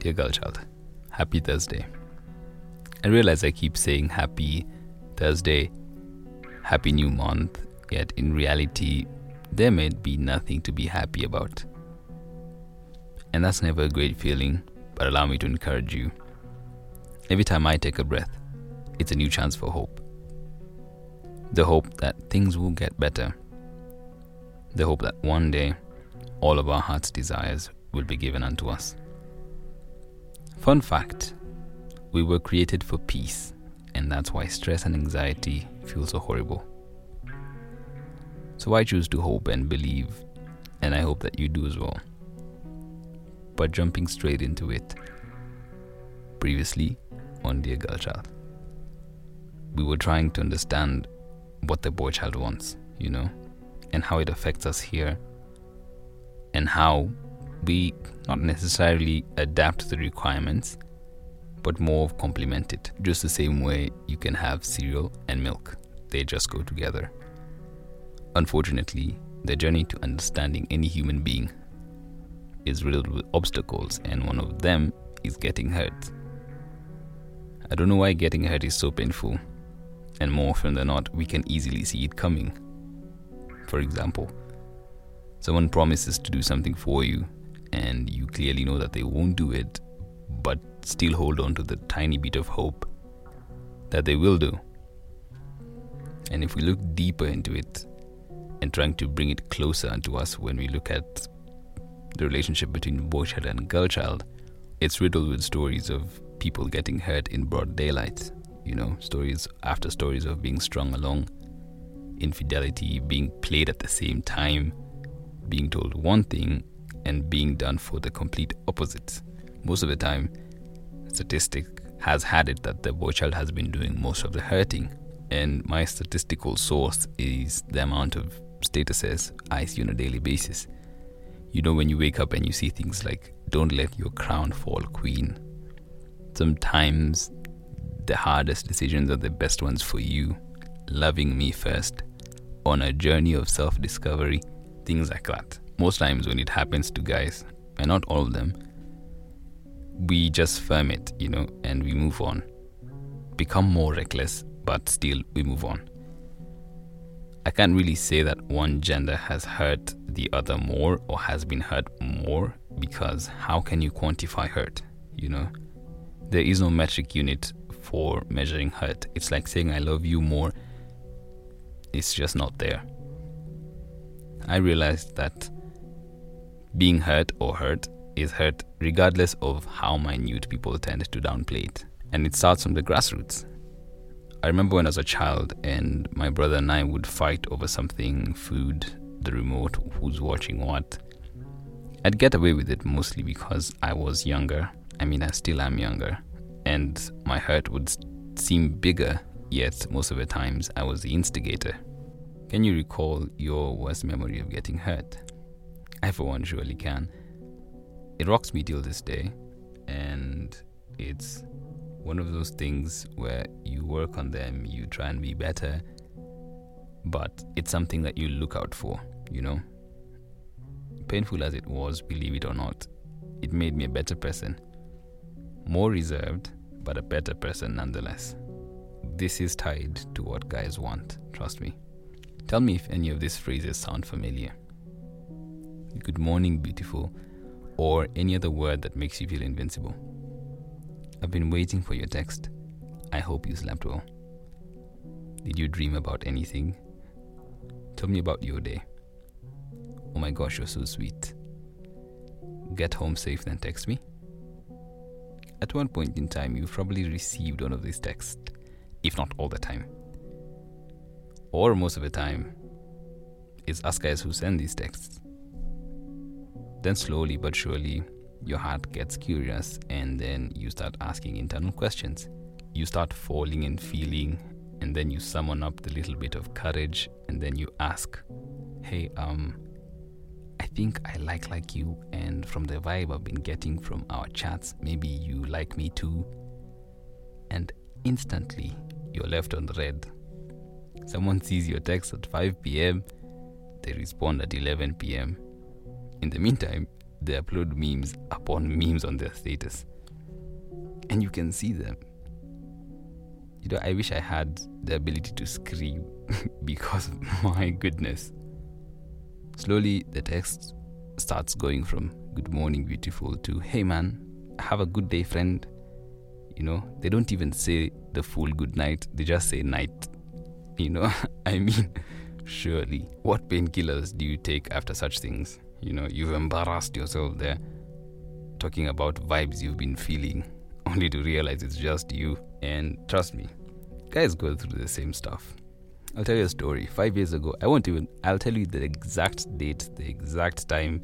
Dear girl child, happy Thursday. I realize I keep saying happy Thursday, happy new month, yet in reality, there may be nothing to be happy about. And that's never a great feeling, but allow me to encourage you. Every time I take a breath, it's a new chance for hope. The hope that things will get better. The hope that one day all of our heart's desires will be given unto us. Fun fact we were created for peace, and that's why stress and anxiety feel so horrible. So I choose to hope and believe, and I hope that you do as well. But jumping straight into it, previously on Dear Girlchild, we were trying to understand what the boy child wants, you know, and how it affects us here, and how we not necessarily adapt the requirements, but more complement it. Just the same way you can have cereal and milk, they just go together. Unfortunately, the journey to understanding any human being is riddled with obstacles, and one of them is getting hurt. I don't know why getting hurt is so painful, and more often than not, we can easily see it coming. For example, someone promises to do something for you, and you clearly know that they won't do it, but still hold on to the tiny bit of hope that they will do. And if we look deeper into it and trying to bring it closer to us when we look at the relationship between boy child and girl child, it's riddled with stories of people getting hurt in broad daylight. You know, stories after stories of being strung along, infidelity, being played at the same time, being told one thing and being done for the complete opposite. Most of the time, statistic has had it that the boy child has been doing most of the hurting. And my statistical source is the amount of statuses I see on a daily basis. You know, when you wake up and you see things like, don't let your crown fall, queen. Sometimes the hardest decisions are the best ones for you. Loving me first. On a journey of self discovery. Things like that. Most times when it happens to guys, and not all of them, we just firm it, you know, and we move on. Become more reckless, but still we move on. I can't really say that one gender has hurt the other more or has been hurt more because how can you quantify hurt? You know, there is no metric unit for measuring hurt. It's like saying I love you more, it's just not there. I realized that being hurt or hurt is hurt regardless of how minute people tend to downplay it. And it starts from the grassroots. I remember when I was a child and my brother and I would fight over something food, the remote, who's watching what. I'd get away with it mostly because I was younger. I mean, I still am younger. And my hurt would seem bigger, yet most of the times I was the instigator. Can you recall your worst memory of getting hurt? For surely can. It rocks me till this day and it's one of those things where you work on them you try and be better but it's something that you look out for you know? Painful as it was believe it or not it made me a better person. More reserved but a better person nonetheless. This is tied to what guys want trust me. Tell me if any of these phrases sound familiar good morning beautiful or any other word that makes you feel invincible. I've been waiting for your text. I hope you slept well. Did you dream about anything? Tell me about your day. Oh my gosh, you're so sweet. Get home safe, then text me. At one point in time, you've probably received one of these texts, if not all the time. Or most of the time, it's us guys who send these texts. Then, slowly but surely, your heart gets curious and then you start asking internal questions. You start falling and feeling, and then you summon up the little bit of courage and then you ask, Hey, um, I think I like like you, and from the vibe I've been getting from our chats, maybe you like me too. And instantly, you're left on red. Someone sees your text at 5 pm, they respond at 11 pm in the meantime, they upload memes upon memes on their status. And you can see them. You know, I wish I had the ability to scream because my goodness. Slowly, the text starts going from good morning, beautiful to hey man, have a good day, friend. You know, they don't even say the full good night, they just say night. You know, I mean, surely, what painkillers do you take after such things? You know, you've embarrassed yourself there, talking about vibes you've been feeling, only to realize it's just you. And trust me, guys go through the same stuff. I'll tell you a story. Five years ago, I won't even, I'll tell you the exact date, the exact time.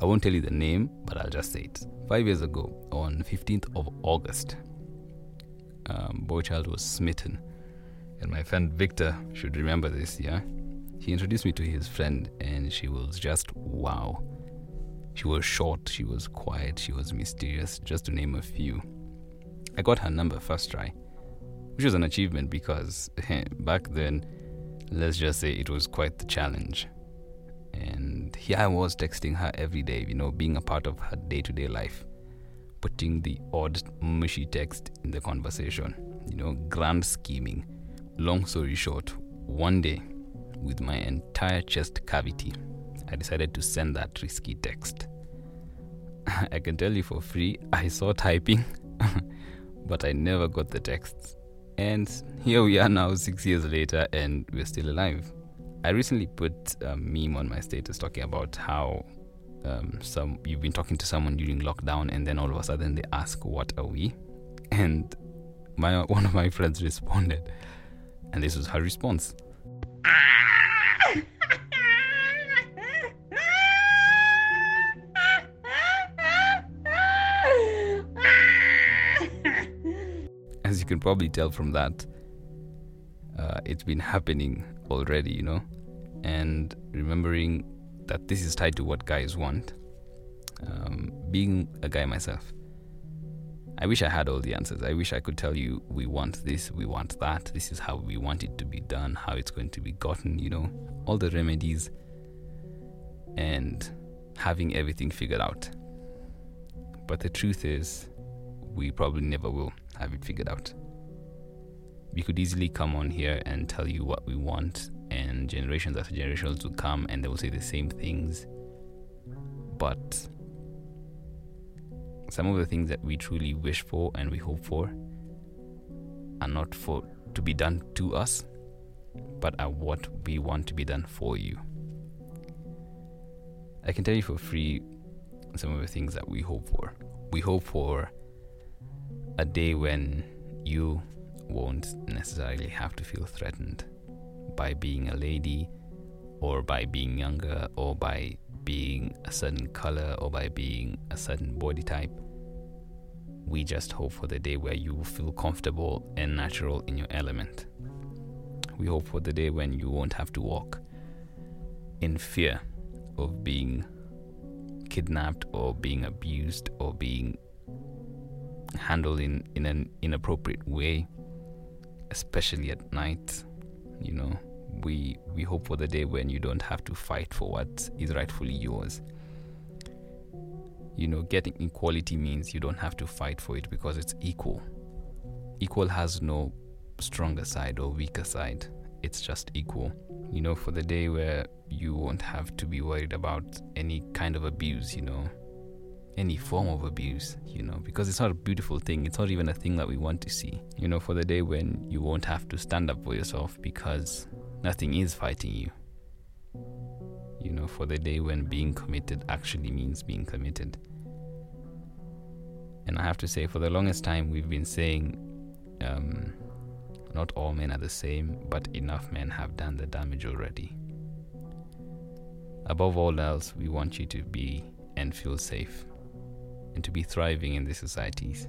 I won't tell you the name, but I'll just say it. Five years ago, on 15th of August, um, Boychild was smitten. And my friend Victor should remember this, yeah? He introduced me to his friend, and she was just wow. She was short, she was quiet, she was mysterious, just to name a few. I got her number first try, which was an achievement because back then, let's just say it was quite the challenge. And here I was texting her every day, you know, being a part of her day to day life putting the odd mushy text in the conversation. You know, grand scheming. Long story short, one day, with my entire chest cavity, I decided to send that risky text. I can tell you for free, I saw typing, but I never got the texts. And here we are now, six years later, and we're still alive. I recently put a meme on my status talking about how um, some you've been talking to someone during lockdown and then all of a sudden they ask what are we and my one of my friends responded and this was her response can probably tell from that uh, it's been happening already you know and remembering that this is tied to what guys want. Um, being a guy myself, I wish I had all the answers. I wish I could tell you, we want this, we want that, this is how we want it to be done, how it's going to be gotten, you know, all the remedies and having everything figured out. But the truth is, we probably never will have it figured out. We could easily come on here and tell you what we want and generations after generations will come and they will say the same things. But some of the things that we truly wish for and we hope for are not for to be done to us, but are what we want to be done for you. I can tell you for free some of the things that we hope for. We hope for a day when you won't necessarily have to feel threatened by being a lady or by being younger or by being a certain color or by being a certain body type. We just hope for the day where you will feel comfortable and natural in your element. We hope for the day when you won't have to walk in fear of being kidnapped or being abused or being handled in, in an inappropriate way, especially at night you know we we hope for the day when you don't have to fight for what is rightfully yours. You know getting equality means you don't have to fight for it because it's equal. Equal has no stronger side or weaker side. It's just equal. You know for the day where you won't have to be worried about any kind of abuse you know any form of abuse, you know, because it's not a beautiful thing. It's not even a thing that we want to see, you know, for the day when you won't have to stand up for yourself because nothing is fighting you. You know, for the day when being committed actually means being committed. And I have to say, for the longest time, we've been saying um, not all men are the same, but enough men have done the damage already. Above all else, we want you to be and feel safe and to be thriving in these societies.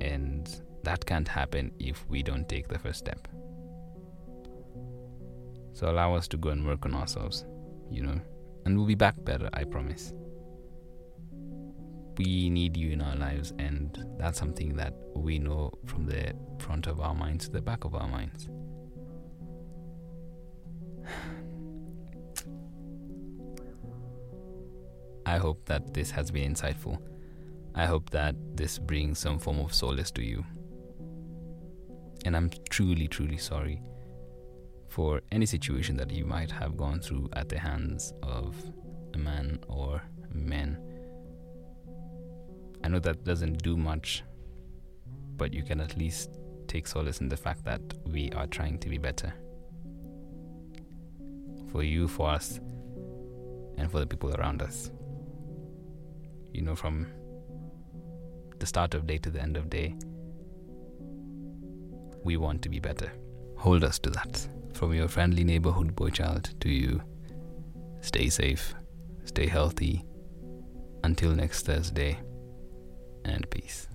And that can't happen if we don't take the first step. So allow us to go and work on ourselves, you know, and we'll be back better, I promise. We need you in our lives, and that's something that we know from the front of our minds to the back of our minds. I hope that this has been insightful. I hope that this brings some form of solace to you. And I'm truly, truly sorry for any situation that you might have gone through at the hands of a man or men. I know that doesn't do much, but you can at least take solace in the fact that we are trying to be better. For you, for us, and for the people around us. You know, from the start of day to the end of day, we want to be better. Hold us to that. From your friendly neighborhood boy child to you, stay safe, stay healthy. Until next Thursday, and peace.